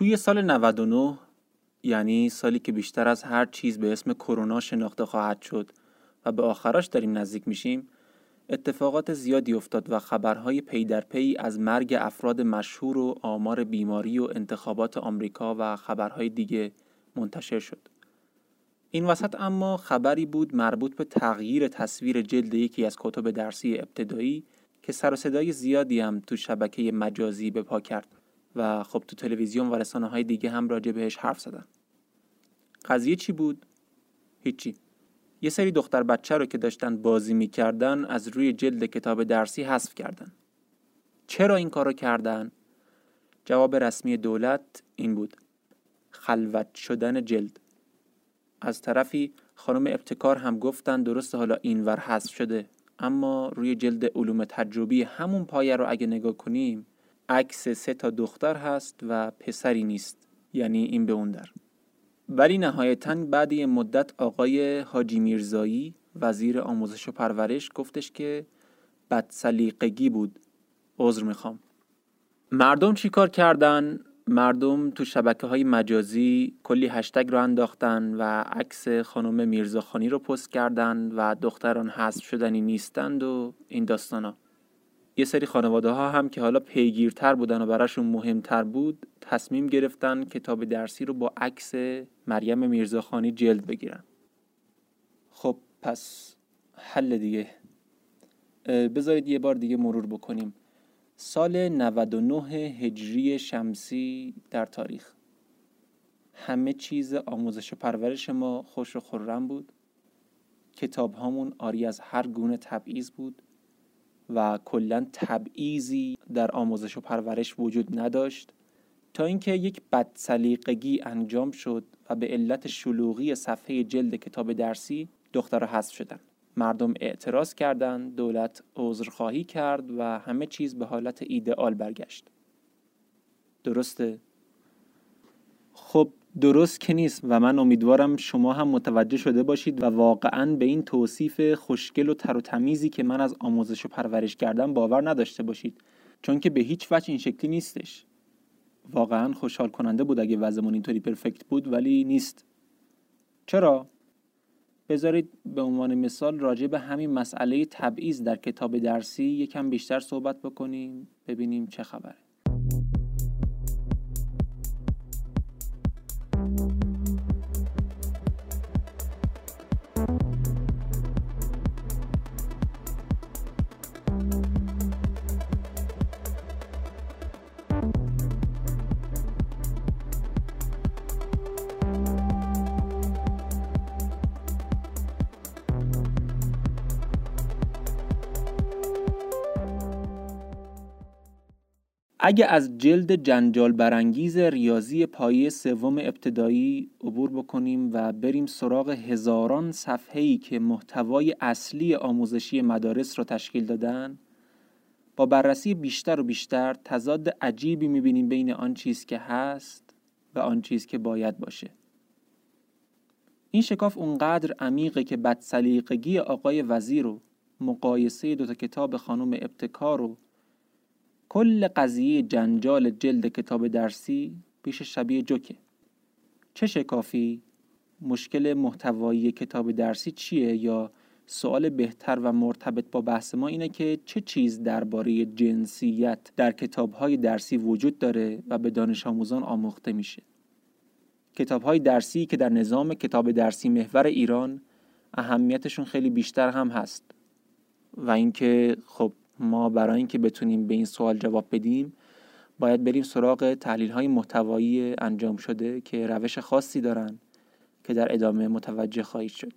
توی سال 99 یعنی سالی که بیشتر از هر چیز به اسم کرونا شناخته خواهد شد و به آخراش داریم نزدیک میشیم اتفاقات زیادی افتاد و خبرهای پی در پی از مرگ افراد مشهور و آمار بیماری و انتخابات آمریکا و خبرهای دیگه منتشر شد. این وسط اما خبری بود مربوط به تغییر تصویر جلد یکی از کتب درسی ابتدایی که سر و صدای زیادی هم تو شبکه مجازی به پا کرد و خب تو تلویزیون و رسانه های دیگه هم راجع بهش حرف زدن. قضیه چی بود؟ هیچی. یه سری دختر بچه رو که داشتن بازی می‌کردن از روی جلد کتاب درسی حذف کردن. چرا این کارو کردن؟ جواب رسمی دولت این بود. خلوت شدن جلد. از طرفی خانم ابتکار هم گفتن درست حالا اینور حذف شده اما روی جلد علوم تجربی همون پایه رو اگه نگاه کنیم عکس سه تا دختر هست و پسری نیست یعنی این به اون در. ولی نهایتا بعد یه مدت آقای حاجی میرزایی وزیر آموزش و پرورش گفتش که بدسلیقگی بود. عذر می‌خوام. مردم چیکار کردن؟ مردم تو شبکه های مجازی کلی هشتگ رو انداختن و عکس خانم میرزاخانی رو پست کردن و دختران حذف شدنی نیستند و این ها یه سری خانواده ها هم که حالا پیگیرتر بودن و براشون مهمتر بود تصمیم گرفتن کتاب درسی رو با عکس مریم میرزاخانی جلد بگیرن. خب پس حل دیگه. بذارید یه بار دیگه مرور بکنیم. سال 99 هجری شمسی در تاریخ. همه چیز آموزش و پرورش ما خوش و خورم بود. کتاب هامون آری از هر گونه تبعیض بود. و کلا تبعیضی در آموزش و پرورش وجود نداشت تا اینکه یک بدسلیقگی انجام شد و به علت شلوغی صفحه جلد کتاب درسی دختر حذف شدن مردم اعتراض کردند دولت عذرخواهی کرد و همه چیز به حالت ایدئال برگشت. درسته؟ خب درست که نیست و من امیدوارم شما هم متوجه شده باشید و واقعا به این توصیف خوشگل و تر و تمیزی که من از آموزش و پرورش کردم باور نداشته باشید. چون که به هیچ وجه این شکلی نیستش. واقعا خوشحال کننده بود اگه وضعمون اینطوری پرفکت بود ولی نیست. چرا؟ بذارید به عنوان مثال راجع به همین مسئله تبعیض در کتاب درسی یکم بیشتر صحبت بکنیم ببینیم چه خبره. اگه از جلد جنجال برانگیز ریاضی پایه سوم ابتدایی عبور بکنیم و بریم سراغ هزاران صفحه‌ای که محتوای اصلی آموزشی مدارس را تشکیل دادن با بررسی بیشتر و بیشتر تضاد عجیبی می‌بینیم بین آن چیز که هست و آن چیز که باید باشه. این شکاف اونقدر عمیقه که بدسلیقگی آقای وزیر و مقایسه دوتا کتاب خانم ابتکار و کل قضیه جنجال جلد کتاب درسی پیش شبیه جوکه. چه شکافی؟ مشکل محتوایی کتاب درسی چیه یا سوال بهتر و مرتبط با بحث ما اینه که چه چیز درباره جنسیت در کتابهای درسی وجود داره و به دانش آموزان آموخته میشه؟ کتابهای درسی که در نظام کتاب درسی محور ایران اهمیتشون خیلی بیشتر هم هست. و اینکه خب ما برای اینکه بتونیم به این سوال جواب بدیم باید بریم سراغ تحلیل های محتوایی انجام شده که روش خاصی دارن که در ادامه متوجه خواهید شد.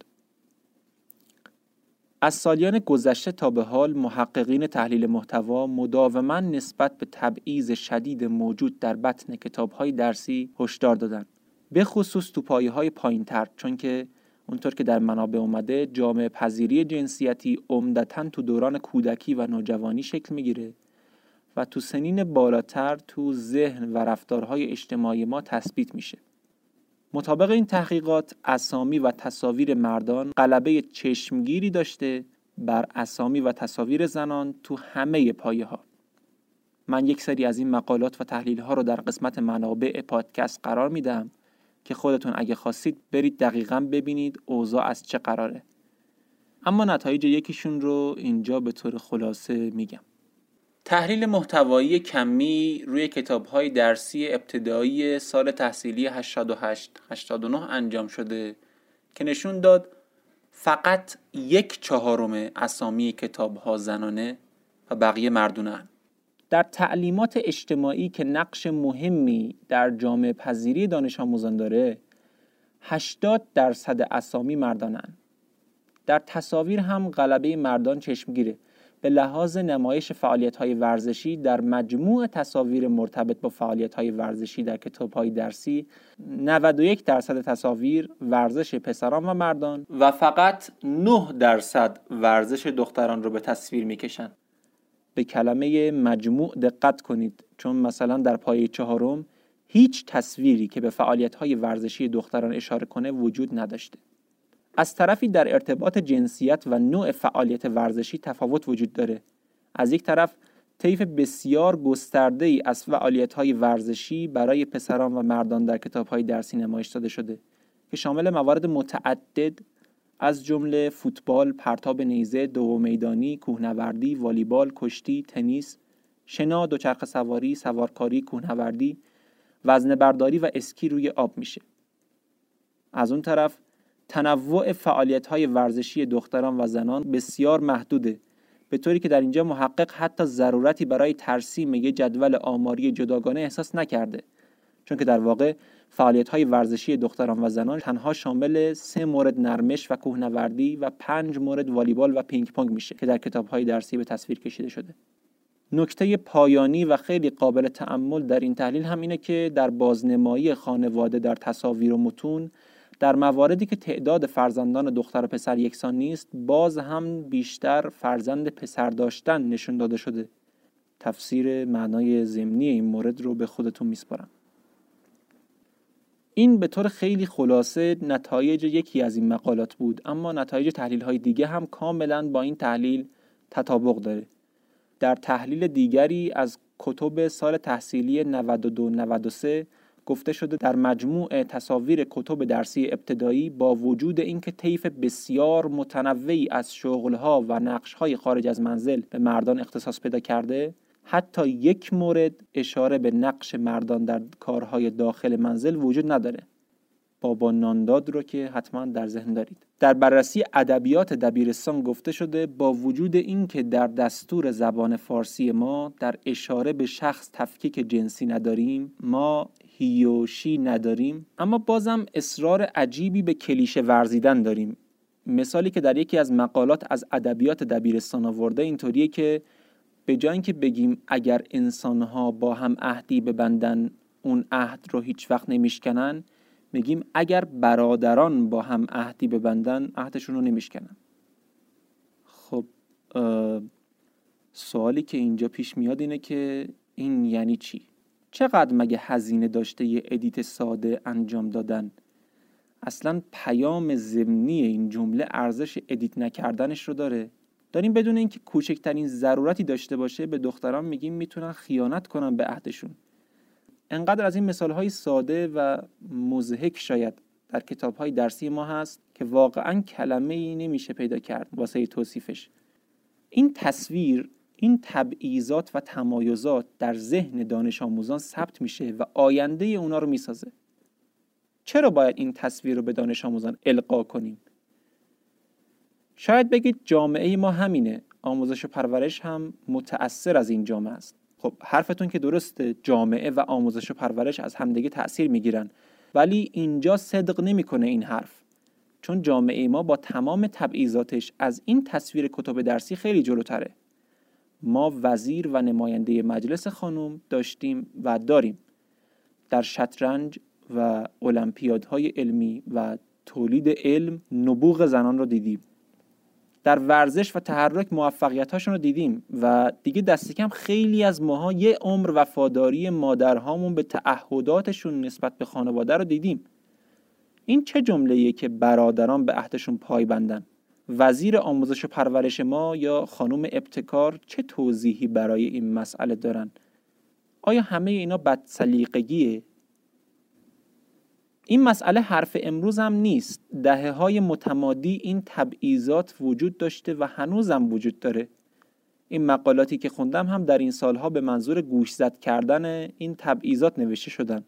از سالیان گذشته تا به حال محققین تحلیل محتوا مداوما نسبت به تبعیض شدید موجود در بطن کتابهای درسی هشدار دادند. به خصوص تو پایه های پایین تر چون که اونطور که در منابع اومده جامعه پذیری جنسیتی عمدتا تو دوران کودکی و نوجوانی شکل می‌گیره و تو سنین بالاتر تو ذهن و رفتارهای اجتماعی ما تثبیت میشه. مطابق این تحقیقات اسامی و تصاویر مردان غلبه چشمگیری داشته بر اسامی و تصاویر زنان تو همه پایه ها من یک سری از این مقالات و تحلیل ها رو در قسمت منابع پادکست قرار میدم که خودتون اگه خواستید برید دقیقا ببینید اوضاع از چه قراره. اما نتایج یکیشون رو اینجا به طور خلاصه میگم. تحلیل محتوایی کمی روی کتاب های درسی ابتدایی سال تحصیلی 88-89 انجام شده که نشون داد فقط یک چهارم اسامی کتاب ها زنانه و بقیه مردونن. در تعلیمات اجتماعی که نقش مهمی در جامعه پذیری دانش آموزان داره 80 درصد اسامی مردانن. در تصاویر هم غلبه مردان چشمگیره. به لحاظ نمایش فعالیت های ورزشی در مجموع تصاویر مرتبط با فعالیت های ورزشی در کتاب های درسی 91 درصد تصاویر ورزش پسران و مردان و فقط 9 درصد ورزش دختران رو به تصویر می‌کشن. به کلمه مجموع دقت کنید. چون مثلا در پایه چهارم هیچ تصویری که به فعالیت های ورزشی دختران اشاره کنه وجود نداشته. از طرفی در ارتباط جنسیت و نوع فعالیت ورزشی تفاوت وجود داره. از یک طرف طیف بسیار گسترده ای از فعالیت های ورزشی برای پسران و مردان در کتاب های درسی نمایش داده شده که شامل موارد متعدد از جمله فوتبال، پرتاب نیزه، دو میدانی، کوهنوردی، والیبال، کشتی، تنیس، شنا، دوچرخه سواری، سوارکاری، کوهنوردی، وزن برداری و اسکی روی آب میشه. از اون طرف تنوع فعالیت های ورزشی دختران و زنان بسیار محدوده به طوری که در اینجا محقق حتی ضرورتی برای ترسیم یک جدول آماری جداگانه احساس نکرده چون که در واقع فعالیت های ورزشی دختران و زنان تنها شامل سه مورد نرمش و کوهنوردی و پنج مورد والیبال و پینگ پونگ میشه که در کتاب های درسی به تصویر کشیده شده. نکته پایانی و خیلی قابل تأمل در این تحلیل هم اینه که در بازنمایی خانواده در تصاویر و متون در مواردی که تعداد فرزندان دختر و پسر یکسان نیست باز هم بیشتر فرزند پسر داشتن نشون داده شده. تفسیر معنای ضمنی این مورد رو به خودتون میسپارم. این به طور خیلی خلاصه نتایج یکی از این مقالات بود اما نتایج تحلیل های دیگه هم کاملا با این تحلیل تطابق داره. در تحلیل دیگری از کتب سال تحصیلی 92 93 گفته شده در مجموع تصاویر کتب درسی ابتدایی با وجود اینکه طیف بسیار متنوعی از شغلها و نقشهای خارج از منزل به مردان اختصاص پیدا کرده حتی یک مورد اشاره به نقش مردان در کارهای داخل منزل وجود نداره. بابا نانداد رو که حتما در ذهن دارید. در بررسی ادبیات دبیرستان گفته شده با وجود اینکه در دستور زبان فارسی ما در اشاره به شخص تفکیک جنسی نداریم ما هیوشی نداریم اما بازم اصرار عجیبی به کلیشه ورزیدن داریم. مثالی که در یکی از مقالات از ادبیات دبیرستان آورده اینطوریه که به جای اینکه بگیم اگر انسانها با هم عهدی ببندن اون عهد رو هیچ وقت نمیشکنن میگیم اگر برادران با هم عهدی ببندن عهدشون رو نمیشکنن. خب سوالی که اینجا پیش میاد اینه که این یعنی چی؟ چقدر مگه هزینه داشته یه edit ساده انجام دادن؟ اصلا پیام ضمنی این جمله ارزش edit نکردنش رو داره. داریم بدون اینکه کوچکترین ضرورتی داشته باشه به دختران میگیم می‌تونن خیانت کنن به عهدشون. انقدر از این مثال های ساده و مزهک شاید در کتاب های درسی ما هست که واقعا کلمه ای نمیشه پیدا کرد واسه توصیفش. این تصویر این تبعیضات و تمایزات در ذهن دانش آموزان ثبت میشه و آینده اونا رو می‌سازه. چرا باید این تصویر رو به دانش آموزان القا کنیم؟ شاید بگید جامعه ما همینه. آموزش و پرورش هم متأثر از این جامعه است. خب حرفتون که درسته جامعه و آموزش و پرورش از همدیگه تأثیر می‌گیرن. ولی اینجا صدق نمی‌کنه این حرف. چون جامعه ما با تمام تبعیضاتش از این تصویر کتب درسی خیلی جلوتره. ما وزیر و نماینده مجلس خانم داشتیم و داریم. در شطرنج و المپیادهای علمی و تولید علم نبوغ زنان رو دیدیم. در ورزش و تحرک موفقیت هاشون رو دیدیم و دیگه دست کم خیلی از ماها یه عمر وفاداری مادرهامون به تعهداتشون نسبت به خانواده رو دیدیم. این چه جمله که برادران به عهدشون پای بندن؟ وزیر آموزش و پرورش ما یا خانم ابتکار چه توضیحی برای این مسئله دارن؟ آیا همه اینا بد سلیقگیه این مسئله حرف امروز هم نیست. دهه های متمادی این تبعیضات وجود داشته و هنوزم وجود داره. این مقالاتی که خوندم هم در این سالها به منظور گوشزد کردن این تبعیضات نوشته شدن.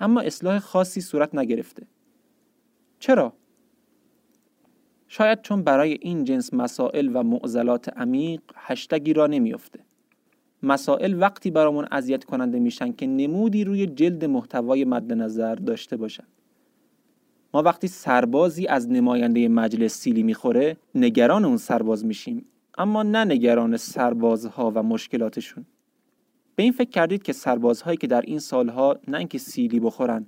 اما اصلاح خاصی صورت نگرفته. چرا؟ شاید چون برای این جنس مسائل و معضلات عمیق هشتگی را نمیافته. مسائل وقتی برامون اذیت کننده میشن که نمودی روی جلد محتوای مد نظر داشته باشن. ما وقتی سربازی از نماینده مجلس سیلی می‌خوره نگران اون سرباز میشیم اما نه نگران سربازها و مشکلاتشون. به این فکر کردید که سربازهایی که در این سالها نه اینکه سیلی بخورن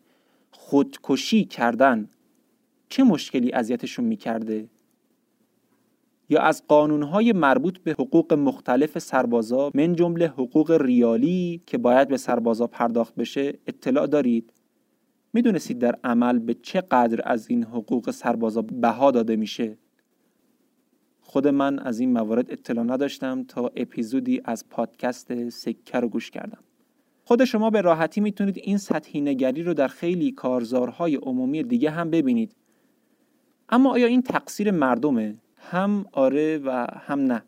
خودکشی کردن چه مشکلی اذیتشون می‌کرده؟ یا از قانونهای مربوط به حقوق مختلف سربازا من جمله حقوق ریالی که باید به سربازا پرداخت بشه اطلاع دارید. می‌دونستید در عمل به چه قدر از این حقوق سربازا بها داده میشه. خود من از این موارد اطلاع نداشتم تا اپیزودی از پادکست سکه رو گوش کردم. خود شما به راحتی می‌تونید این سطحی نگری رو در خیلی کارزارهای عمومی دیگه هم ببینید. اما آیا این تقصیر مردمه؟ هم آره و هم نه.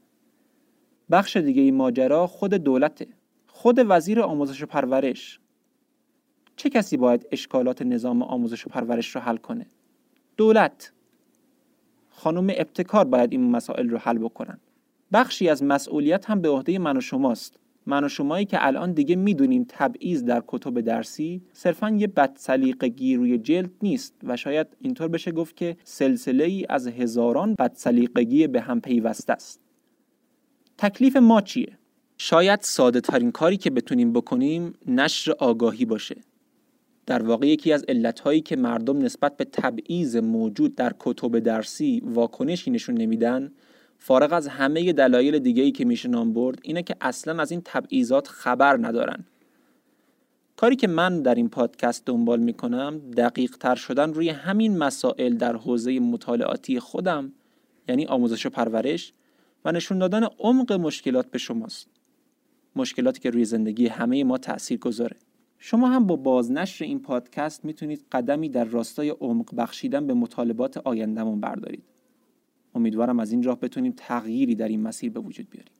بخش دیگه این ماجرا خود دولته. خود وزیر آموزش و پرورش. چه کسی باید اشکالات نظام آموزش و پرورش رو حل کنه؟ دولت. خانم ابتکار باید این مسائل رو حل بکنن. بخشی از مسئولیت هم به عهده من و شماست. من و شمایی که الان دیگه می‌دونیم تبعیض در کتب درسی صرفا یه بدسلیقگی روی جلد نیست و شاید اینطور بشه گفت که سلسله ای از هزاران بدسلیقگی به هم پیوسته است. تکلیف ما چیه؟ شاید ساده ترین کاری که بتونیم بکنیم نشر آگاهی باشه. در واقع یکی از علتهایی که مردم نسبت به تبعیض موجود در کتب درسی واکنشی نشون نمیدن فارغ از همه دلایل دیگه ای که میشه نام برد اینه که اصلا از این تبعیضات خبر ندارن. کاری که من در این پادکست دنبال می‌کنم دقیق تر شدن روی همین مسائل در حوزه مطالعاتی خودم یعنی آموزش و پرورش و نشون دادن عمق مشکلات به شماست. مشکلاتی که روی زندگی همه ما تأثیر گذاره. شما هم با بازنشر این پادکست می‌تونید قدمی در راستای عمق بخشیدن به مطالبات آیندهمون بردارید. امیدوارم از این راه بتونیم تغییری در این مسیر به وجود بیاریم.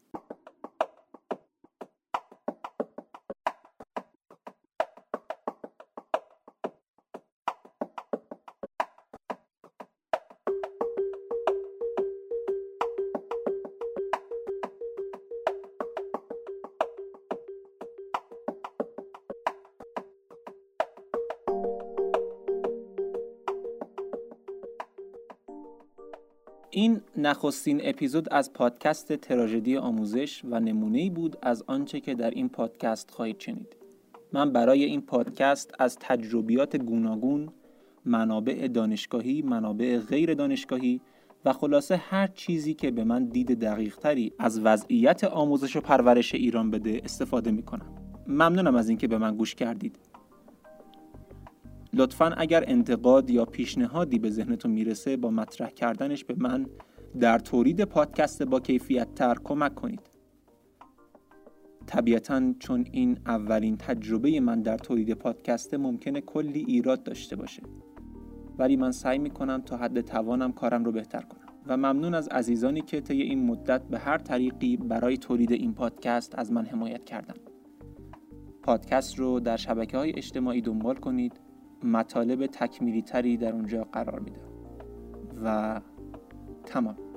این نخستین اپیزود از پادکست تراژدی آموزش و نمونه بود از آنچه که در این پادکست خواهید شنید. من برای این پادکست از تجربیات گوناگون، منابع دانشگاهی، منابع غیر دانشگاهی و خلاصه هر چیزی که به من دید دقیقتری از وضعیت آموزش و پرورش ایران بده استفاده می کنم. ممنونم از اینکه به من گوش کردید. لطفا اگر انتقاد یا پیشنهادی به ذهنتون می‌رسه با مطرح کردنش به من در تولید پادکست با کیفیت تر کمک کنید. طبیعتا چون این اولین تجربه من در تولید پادکست ممکنه کلی ایراد داشته باشه. ولی من سعی می‌کنم تا حد توانم کارم رو بهتر کنم. و ممنون از عزیزانی که طی این مدت به هر طریقی برای تولید این پادکست از من حمایت کردن پادکست رو در شبکه های اجتماعی دنبال کنید. مطالب تکمیلی تری در اونجا قرار میدم و تمام.